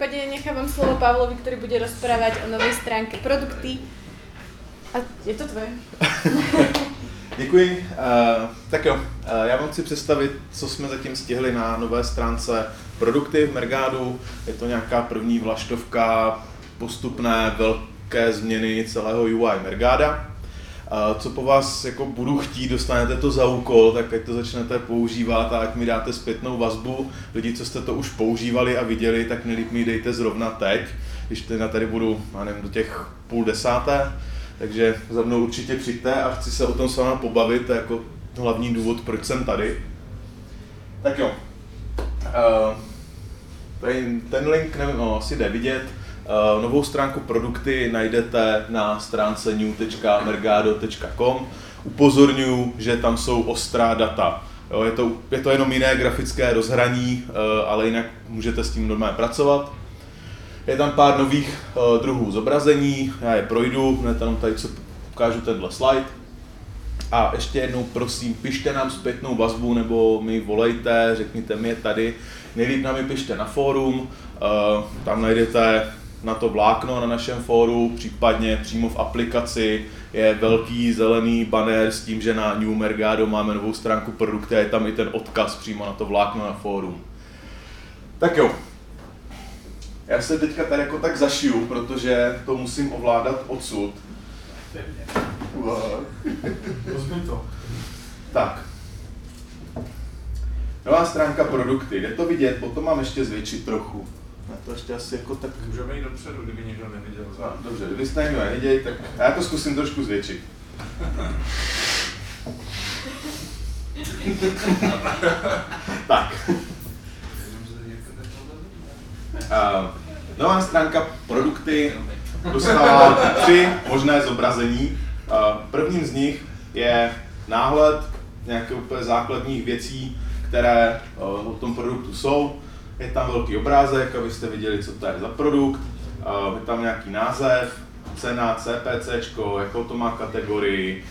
prípade nechávam slovo Pavlovi, ktorý bude rozprávať o novej stránke produkty. A je to tvoje. Děkuji. Uh, tak jo, uh, já vám chci představit, co jsme zatím stihli na nové stránce produkty v Mergádu. Je to nějaká první vlaštovka, postupné velké změny celého UI Mergáda. Uh, co po vás jako budu chtít, dostanete to za úkol, tak ať to začnete používat a ať mi dáte zpětnou vazbu. Lidi, co jste to už používali a viděli, tak nejlíp mi dejte zrovna teď, když teda tady budu, já nevím, do těch půl desáté, takže za mnou určitě přijďte a chci se o tom s vámi pobavit, to je jako hlavní důvod, proč jsem tady. Tak jo. Uh, ten link, nevím, no, asi jde vidět. Uh, novou stránku produkty najdete na stránce new.mergado.com. Upozorňuji, že tam jsou ostrá data. Jo, je, to, je to jenom jiné grafické rozhraní, uh, ale jinak můžete s tím normálně pracovat. Je tam pár nových uh, druhů zobrazení, já je projdu, hned tam tady co ukážu tenhle slide. A ještě jednou prosím, pište nám zpětnou vazbu nebo mi volejte, řekněte mi je tady. Nejlíp nám je pište na fórum, tam najdete na to vlákno na našem fóru, případně přímo v aplikaci je velký zelený banner s tím, že na New Mergado máme novou stránku produkty a je tam i ten odkaz přímo na to vlákno na fórum. Tak jo, já se teďka tady jako tak zašiju, protože to musím ovládat odsud. Rozumím to. Tak. Nová stránka produkty. Jde to vidět, potom mám ještě zvětšit trochu. Já to ještě asi jako tak... Můžeme jít dopředu, kdyby někdo neviděl No, zároveň. dobře, kdybyste někdo neviděli, tak já to zkusím trošku zvětšit. tak. Uh, nová stránka produkty dostává tři možné zobrazení. Uh, prvním z nich je náhled nějakých úplně základních věcí, které uh, o tom produktu jsou. Je tam velký obrázek, abyste viděli, co to je za produkt. Je tam nějaký název, cena, CPC, jakou to má kategorii,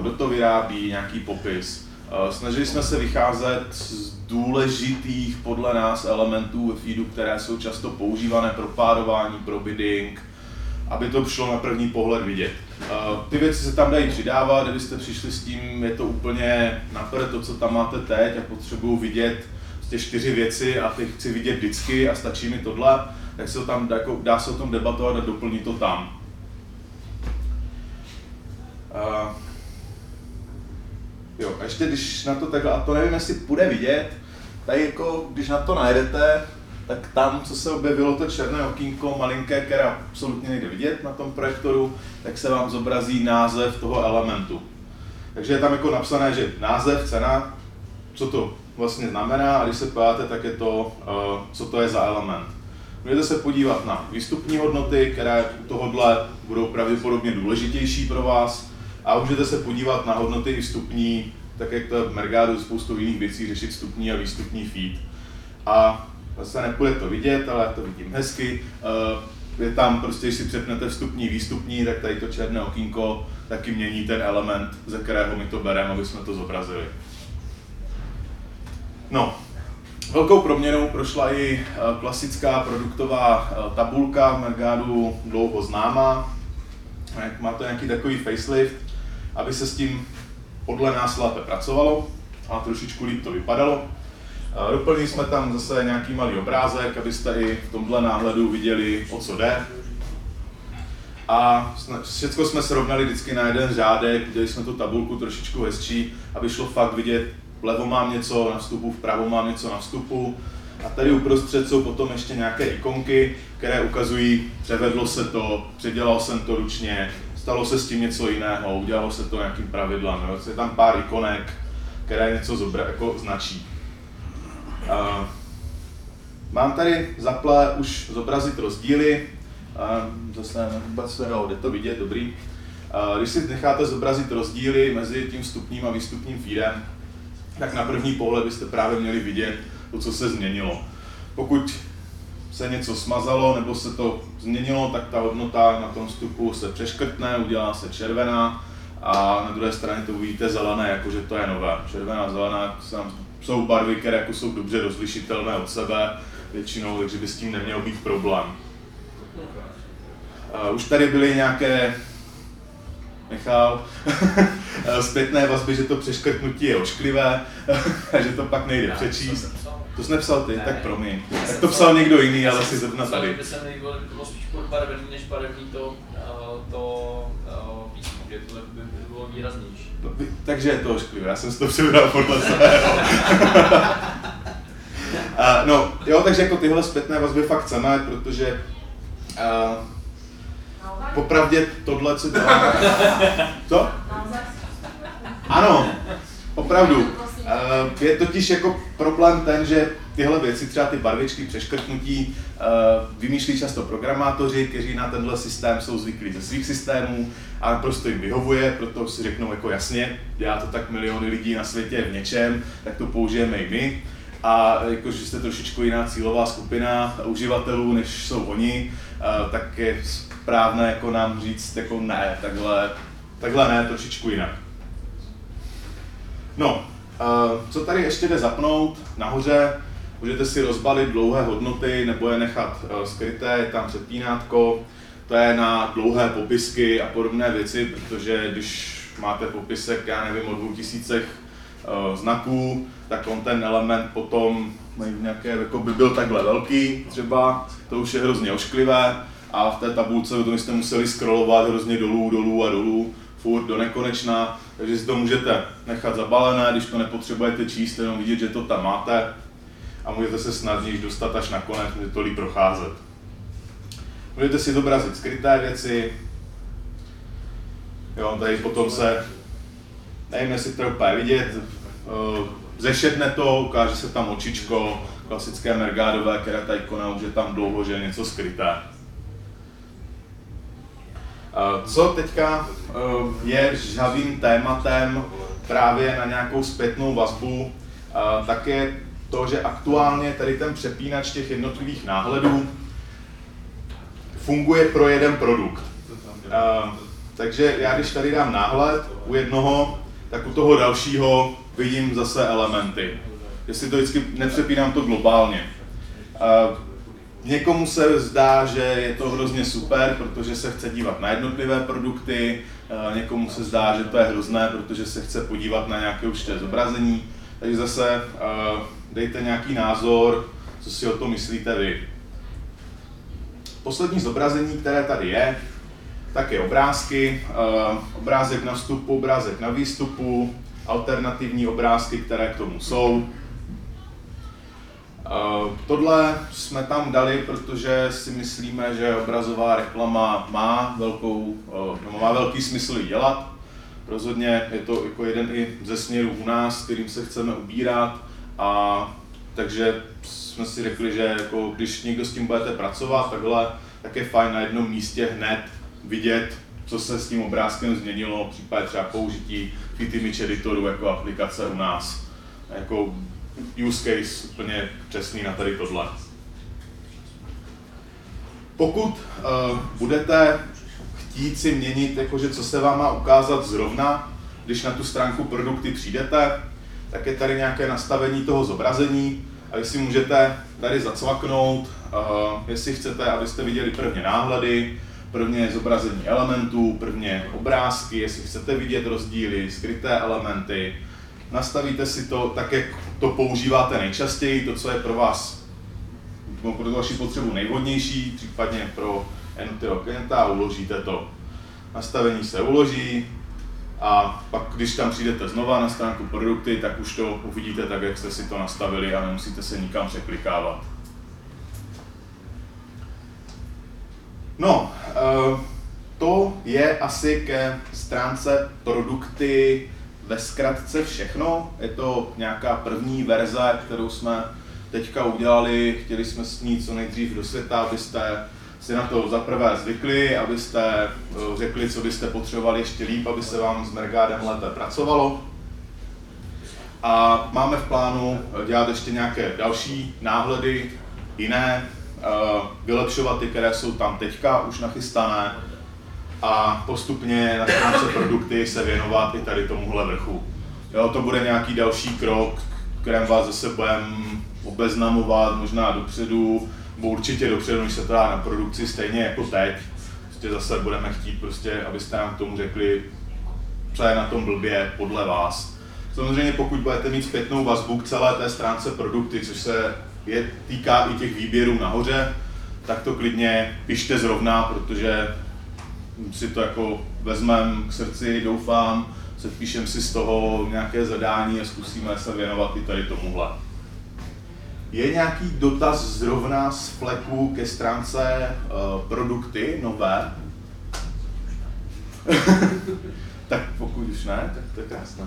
kdo to vyrábí, nějaký popis. Snažili jsme se vycházet z důležitých podle nás elementů ve feedu, které jsou často používané pro párování, pro bidding, aby to šlo na první pohled vidět. Ty věci se tam dají přidávat, kdybyste přišli s tím, je to úplně naprd to, co tam máte teď a potřebuju vidět ty čtyři věci a ty chci vidět vždycky a stačí mi tohle, tak se to tam, jako, dá se o tom debatovat a doplnit to tam. Uh, jo, a ještě když na to takhle, a to nevím, jestli půjde vidět, tady jako, když na to najdete, tak tam, co se objevilo, to černé okýnko malinké, které absolutně nejde vidět na tom projektoru, tak se vám zobrazí název toho elementu. Takže je tam jako napsané, že název, cena, co to vlastně znamená a když se podíváte, tak je to, uh, co to je za element. Můžete se podívat na výstupní hodnoty, které u tohohle budou pravděpodobně důležitější pro vás a můžete se podívat na hodnoty i vstupní, tak jak to v Mergádu spoustu jiných věcí řešit vstupní a výstupní feed. A zase nepůjde to vidět, ale to vidím hezky. Uh, je tam prostě, když si přepnete vstupní, výstupní, tak tady to černé okýnko taky mění ten element, ze kterého my to bereme, aby jsme to zobrazili. No, velkou proměnou prošla i eh, klasická produktová eh, tabulka v Mergádu dlouho známá. Má to nějaký takový facelift, aby se s tím podle nás lépe pracovalo a trošičku líp to vypadalo. Eh, Doplnili jsme tam zase nějaký malý obrázek, abyste i v tomhle náhledu viděli, o co jde. A všechno jsme srovnali vždycky na jeden řádek, dělali jsme tu tabulku trošičku hezčí, aby šlo fakt vidět, vlevo mám něco na vstupu, vpravo mám něco na vstupu. A tady uprostřed jsou potom ještě nějaké ikonky, které ukazují, převedlo se to, předělal jsem to ručně, stalo se s tím něco jiného, udělalo se to nějakým pravidlem. Jo. Je tam pár ikonek, které něco zobra, jako značí. Uh, mám tady zaple už zobrazit rozdíly, uh, zase vůbec jo, jde to vidět, dobrý. Uh, když si necháte zobrazit rozdíly mezi tím vstupním a výstupním feedem, tak na první pohled byste právě měli vidět to, co se změnilo. Pokud se něco smazalo nebo se to změnilo, tak ta hodnota na tom vstupu se přeškrtne, udělá se červená a na druhé straně to uvidíte zelené, jakože to je nové. Červená, zelená jsou barvy, které jako jsou dobře rozlišitelné od sebe většinou, takže by s tím neměl být problém. Uh, už tady byly nějaké Michal, zpětné vazby, že to přeškrtnutí je ošklivé, a že to pak nejde přečíst. To jsi nepsal ty, ne, tak promiň. Tak to psal někdo jiný, ale si zrovna tady. By se mi líbilo, to bylo spíš podbarvený než barevný to, to písmo, že to by bylo výraznější. Takže je to ošklivé, já jsem si to přebral podle svého. No, jo, takže jako tyhle zpětné vazby fakt chceme, protože uh, popravdě tohle, co děláme... Co? Ano, opravdu. Eh, je totiž jako problém ten, že tyhle věci, třeba ty barvičky, přeškrtnutí, eh, vymýšlí často programátoři, kteří na tenhle systém jsou zvyklí ze svých systémů a prostě jim vyhovuje, proto si řeknou jako jasně, dělá to tak miliony lidí na světě v něčem, tak to použijeme i my. A jakože jste trošičku jiná cílová skupina uživatelů, než jsou oni, eh, tak je správné jako nám říct jako ne, takhle, takhle ne, trošičku jinak. No, co tady ještě jde zapnout, nahoře můžete si rozbalit dlouhé hodnoty nebo je nechat e, skryté, je tam předpínátko, to je na dlouhé popisky a podobné věci, protože když máte popisek, já nevím, o dvou tisícech e, znaků, tak on ten element potom nějaké, jako by byl takhle velký třeba, to už je hrozně ošklivé, a v té tabulce to jste museli scrollovat hrozně dolů, dolů a dolů, furt do nekonečna, takže si to můžete nechat zabalené, když to nepotřebujete číst, jenom vidět, že to tam máte a můžete se snadněji dostat až nakonec, můžete to líp procházet. Můžete si zobrazit skryté věci, jo, tady potom se, nevím, jestli to úplně vidět, eh, zešetne to, ukáže se tam očičko, klasické mergádové kerata ikona, už je tam dlouho, že je něco skryté. Co teďka eh, je žavým tématem právě na nějakou zpětnou vazbu, tak je to, že aktuálně tady ten přepínač těch jednotlivých náhledů funguje pro jeden produkt. Takže já když tady dám náhled u jednoho, tak u toho dalšího vidím zase elementy. Jestli to vždycky nepřepínám to globálně. Někomu se zdá, že je to hrozně super, protože se chce dívat na jednotlivé produkty, eh, někomu se zdá, že to je hrozné, protože se chce podívat na nějaké určité zobrazení. Takže zase eh, dejte nějaký názor, co si o tom myslíte vy. Poslední zobrazení, které tady je, tak je obrázky, eh, obrázek na vstupu, obrázek na výstupu, alternativní obrázky, které k tomu jsou. Uh, tohle jsme tam dali, protože si myslíme, že obrazová reklama má, velkou, uh, má velký smysl ji dělat. Rozhodně je to jako jeden i ze směrů u nás, kterým se chceme ubírat. A takže jsme si řekli, že jako, když někdo s tím budete pracovat takhle, tak je fajn na jednom místě hned vidět, co se s tím obrázkem změnilo, případně třeba použití Fit Image Editoru jako aplikace u nás. Jako use case úplně přesný na tady tohle. Pokud uh, budete chtít si měnit, jakože co se vám má ukázat zrovna, když na tu stránku produkty přijdete, tak je tady nějaké nastavení toho zobrazení a vy si můžete tady zacvaknout, uh, jestli chcete, abyste viděli prvně náhledy, prvně zobrazení elementů, prvně obrázky, jestli chcete vidět rozdíly, skryté elementy, nastavíte si to tak, jak to používáte nejčastěji, to, co je pro vás no, pro vaši potřebu nejvhodnější, případně pro jednotlivého klienta a uložíte to. Nastavení se uloží a pak, když tam přijdete znova na stránku produkty, tak už to uvidíte tak, jak jste si to nastavili a nemusíte se nikam překlikávat. No, eh, to je asi ke stránce produkty ve zkratce všechno. Je to nějaká první verze, kterou jsme teďka udělali. Chtěli jsme s ní co nejdřív do světa, abyste si na to zaprvé zvykli, abyste eh, řekli, co byste potřebovali ještě líp, aby se vám s Mergádem lépe pracovalo. A máme v plánu eh, dělat ještě nějaké další náhledy, jiné, eh, vylepšovat ty, které jsou tam teďka už nachystané a postupně na stránce produkty se věnovat i tady tomuhle vrchu. Jo, to bude nějaký další krok, kterém vás zase budeme obeznamovat, možná dopředu, nebo určitě dopředu, než se to na produkci, stejně jako teď. Prostě zase budeme chtít, prostě, abyste nám k tomu řekli, co je na tom blbě podle vás. Samozřejmě pokud budete mít zpětnou vazbu k celé té stránce produkty, což se je, týká i těch výběrů nahoře, tak to klidně pište zrovna, protože si to jako vezmem k srdci, doufám, sepíšem si z toho nějaké zadání a zkusíme se věnovat i tady tomuhle. Je nějaký dotaz zrovna z fleku ke stránce uh, produkty nové? tak pokud už ne, tak to je krásné.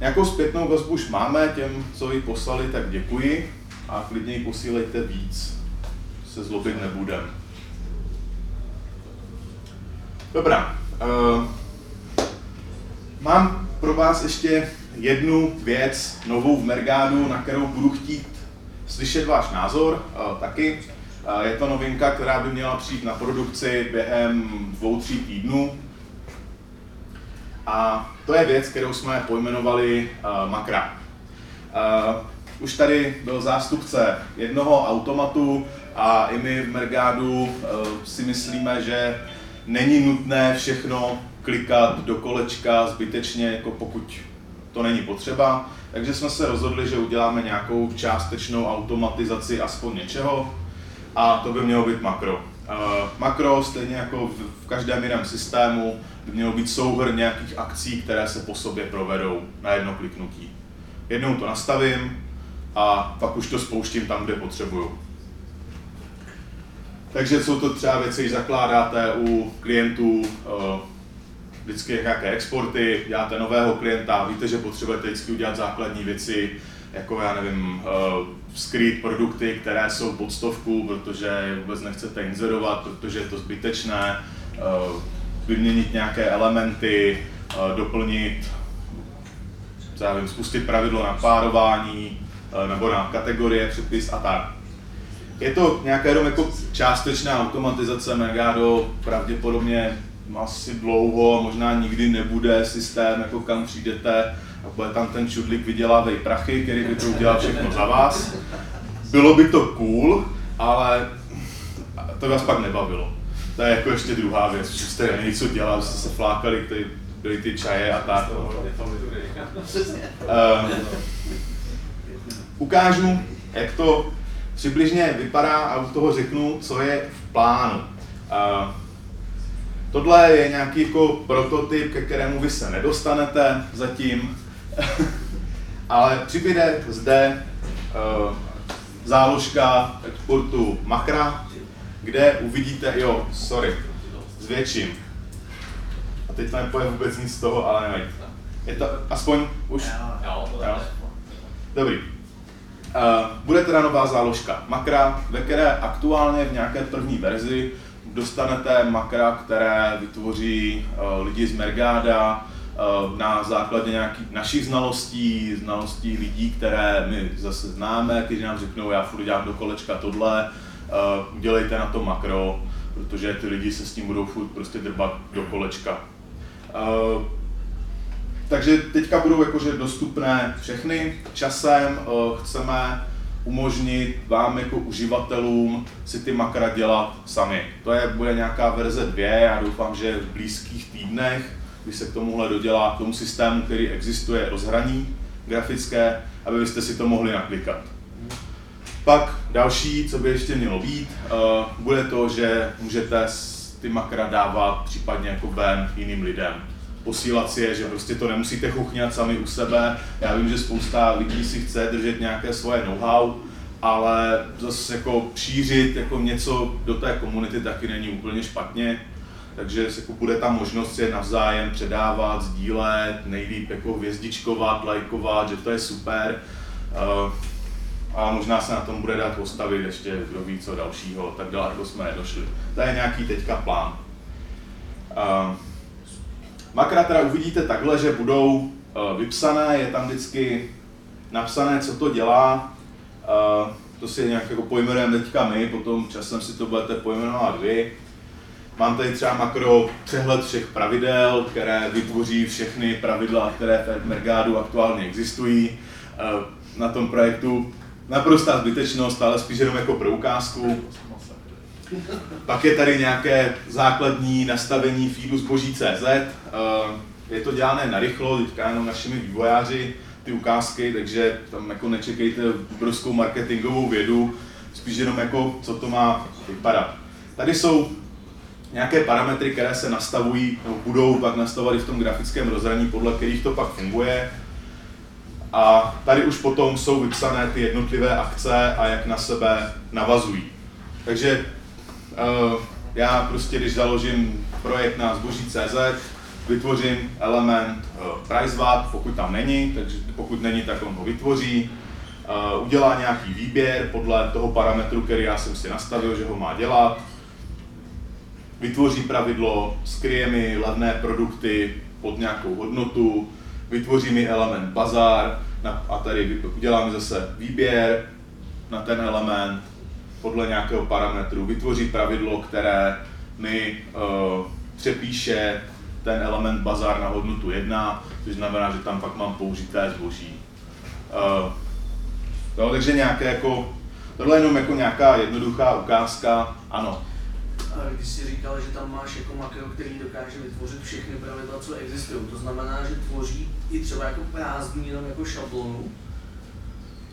Nějakou zpětnou vazbu už máme, těm, co ji poslali, tak děkuji a klidně ji posílejte víc, se zlobit nebudem. Dobrá. Uh, mám pro vás ještě jednu věc novou v Mergádu, na kterou budu chtít slyšet váš názor uh, taky. Uh, je to novinka, která by měla přijít na produkci během dvou, tří týdnů. A to je věc, kterou jsme pojmenovali uh, Makra. Uh, už tady byl zástupce jednoho automatu a i my v Mergádu uh, si myslíme, že není nutné všechno klikat do kolečka zbytečně, jako pokud to není potřeba. Takže jsme se rozhodli, že uděláme nějakou částečnou automatizaci aspoň něčeho a to by mělo být makro. Uh, makro, stejně jako v, v každém jiném systému, by mělo být souhr nějakých akcí, které se po sobě provedou na jedno kliknutí. Jednou to nastavím a pak už to spouštím tam, kde potřebuju. Takže jsou to třeba věci, když zakládáte u klientů uh, vždycky nějaké exporty, děláte nového klienta, víte, že potřebujete vždycky udělat základní věci, jako já nevím, uh, skrýt produkty, které jsou pod stovku, protože vůbec nechcete inzerovat, protože je to zbytečné, uh, vyměnit nějaké elementy, doplnit, já vím, spustit pravidlo na párování, nebo na kategorie, předpis a tak. Je to nějaká jenom jako částečná automatizace Megado, pravděpodobně asi dlouho, možná nikdy nebude systém, jako kam přijdete a bude tam ten čudlik vydělávej prachy, který by to udělal všechno za vás. Bylo by to cool, ale to vás pak nebavilo. To je jako ještě druhá věc, že jste neměli co dělat, jste se flákali, tady byly ty čaje a tak. Uh, ukážu, jak to přibližně vypadá a u toho řeknu, co je v plánu. Uh, tohle je nějaký jako prototyp, ke kterému vy se nedostanete zatím, ale přibude zde uh, záložka exportu makra, kde uvidíte, jo, sorry, zvětším. A teď to nepoje vůbec nic z toho, ale nevím. Je to aspoň už? Jo, jo. Dobrý. Uh, bude teda nová záložka makra, ve které aktuálně v nějaké první verzi dostanete makra, které vytvoří uh, lidi z Mergáda uh, na základě nějakých našich znalostí, znalostí lidí, které my zase známe, kteří nám řeknou, já furt dělám do kolečka tohle, udělejte na to makro, protože ty lidi se s tím budou furt prostě drbat do kolečka. Takže teďka budou jakože dostupné všechny. Časem uh, chceme umožnit vám jako uživatelům si ty makra dělat sami. To je, bude nějaká verze 2, já doufám, že v blízkých týdnech, když se k tomuhle dodělá, k tomu systému, který existuje, rozhraní grafické, aby byste si to mohli naklikat. Pak další, co by ještě mělo být, uh, bude to, že můžete ty makra dávat případně jako ven jiným lidem posílat si je, že prostě to nemusíte chuchňat sami u sebe. Já vím, že spousta lidí si chce držet nějaké svoje know-how, ale zase jako šířit jako něco do té komunity taky není úplně špatně. Takže jako bude tam možnost je navzájem předávat, sdílet, nejlíp jako hvězdičkovat, lajkovat, že to je super. Uh, a možná se na tom bude dát postavit ještě kdo ví co dalšího, tak daleko jsme nedošli. To je nějaký teďka plán. Makra teda uvidíte takhle, že budou uh, vypsané, je tam vždycky napsané, co to dělá. Uh, to si nějak jako pojmenujeme teďka my, potom časem si to budete pojmenovat vy. Mám tady třeba makro přehled všech pravidel, které vytvoří všechny pravidla, které v Mergádu aktuálně existují. Eh, na tom projektu naprostá zbytečnost, ale spíš jenom jako pro ukázku. Pak je tady nějaké základní nastavení feedu zboží CZ. Eh, je to dělané narychlo, teďka jenom našimi vývojáři ty ukázky, takže tam jako nečekejte obrovskou marketingovou vědu, spíš jenom jako, co to má vypadat. Tady jsou nějaké parametry, které se nastavují, nebo budou pak nastavovat v tom grafickém rozhraní, podle kterých to pak funguje. A tady už potom jsou vypsané ty jednotlivé akce a jak na sebe navazují. Takže já prostě, když založím projekt na zboží CZ, vytvořím element uh, PriceWAT, pokud tam není, takže pokud není, tak on ho vytvoří, uh, udělá nějaký výběr podle toho parametru, který já jsem si nastavil, že ho má dělat, vytvoří pravidlo, skryje mi levné produkty pod nějakou hodnotu, vytvoří mi element bazar a tady udělá mi zase výběr na ten element podle nějakého parametru, vytvoří pravidlo, které mi uh, přepíše ten element bazar na hodnotu 1, což znamená, že tam pak mám použité zboží. Uh, no, takže nějaké jako, tohle je jenom jako nějaká jednoduchá ukázka, ano, když jsi říkal, že tam máš jako makro, který dokáže vytvořit všechny pravidla, co existují, to znamená, že tvoří i třeba jako prázdný jenom jako šablonu?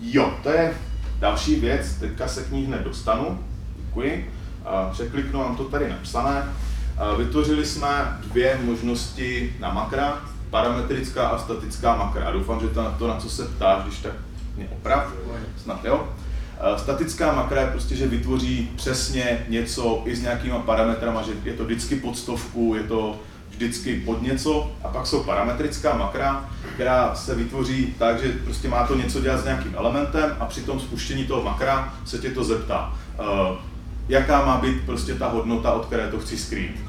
Jo, to je další věc, teďka se k ní hned dostanu, děkuji. Překliknu vám to tady napsané. Vytvořili jsme dvě možnosti na makra, parametrická a statická makra. Doufám, že to, na to, na co se ptáš, když tak mě oprav, snad jo. Statická makra je prostě, že vytvoří přesně něco i s nějakýma parametrama, že je to vždycky pod stovku, je to vždycky pod něco a pak jsou parametrická makra, která se vytvoří tak, že prostě má to něco dělat s nějakým elementem a při tom spuštění toho makra se tě to zeptá, uh, jaká má být prostě ta hodnota, od které to chci skrýt.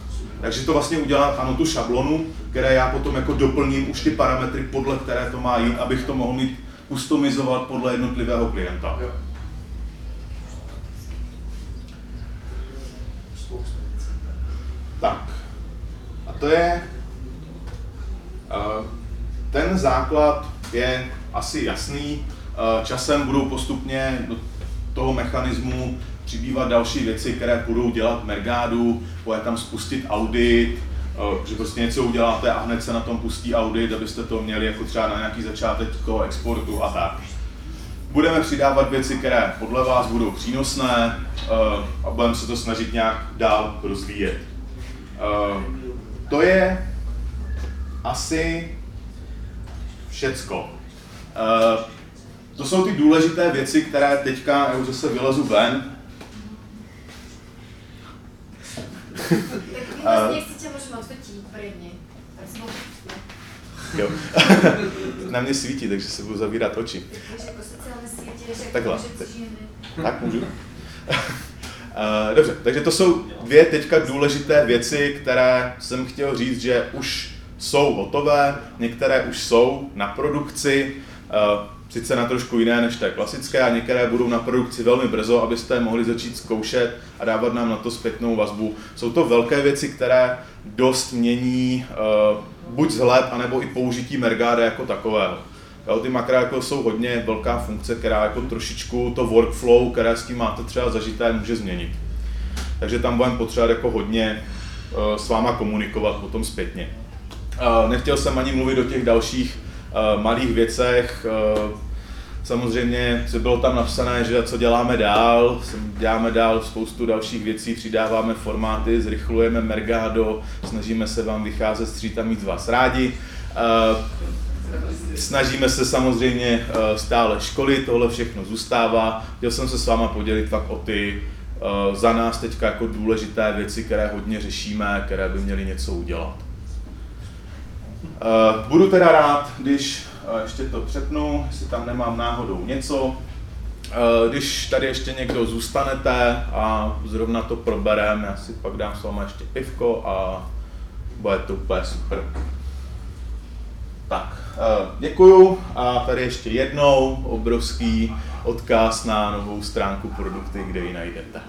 Takže to vlastně udělá ano tu šablonu, které já potom jako doplním už ty parametry, podle které to má jít, abych to mohl mít customizovat podle jednotlivého klienta. Tak. To je, ten základ je asi jasný. Časem budou postupně do toho mechanismu přibývat další věci, které budou dělat Mergádu, bude tam spustit audit, že prostě něco uděláte a hned se na tom pustí audit, abyste to měli jako třeba na nějaký začátek toho exportu a tak. Budeme přidávat věci, které podle vás budou přínosné a budeme se to snažit nějak dál rozvíjet. To je asi všecko. Uh, to jsou ty důležité věci, které teďka, já už zase vylezu ven. Vlastně prvně. Jo. Na mě svítí, takže se budu zavírat oči. Takhle. Tak můžu. Uh, dobře, takže to jsou dvě teďka důležité věci, které jsem chtěl říct, že už jsou hotové, některé už jsou na produkci, uh, sice na trošku jiné než té klasické, a některé budou na produkci velmi brzo, abyste je mohli začít zkoušet a dávat nám na to zpětnou vazbu. Jsou to velké věci, které dost mění uh, buď vzhled, anebo i použití Mergáda jako takového. Jo, ty makra jako jsou hodně velká funkce, která jako trošičku to workflow, které s tím máte třeba zažité, může změnit. Takže tam budeme potřebovat jako hodně uh, s váma komunikovat potom zpětně. Uh, nechtěl jsem ani mluvit o těch dalších uh, malých věcech. Samozřejmě se bylo tam napsané, že co děláme dál, děláme dál spoustu dalších věcí, přidáváme formáty, zrychlujeme Mergado, snažíme se vám vycházet stříta mít z vás rádi. Snažíme se samozřejmě eh, stále školit, tohle všechno zůstává. Chtěl jsem se s váma podělit fakt o ty eh, za nás teďka jako důležité věci, které hodně řešíme, které by měly něco udělat. Eh, budu teda rád, když ještě to přepnu, jestli tam nemám náhodou něco. Když tady ještě někdo zůstanete a zrovna to probereme, já si pak dám s váma ještě pivko a bude to úplně super. Tak, děkuju a tady ještě jednou obrovský odkaz na novou stránku produkty, kde ji najdete.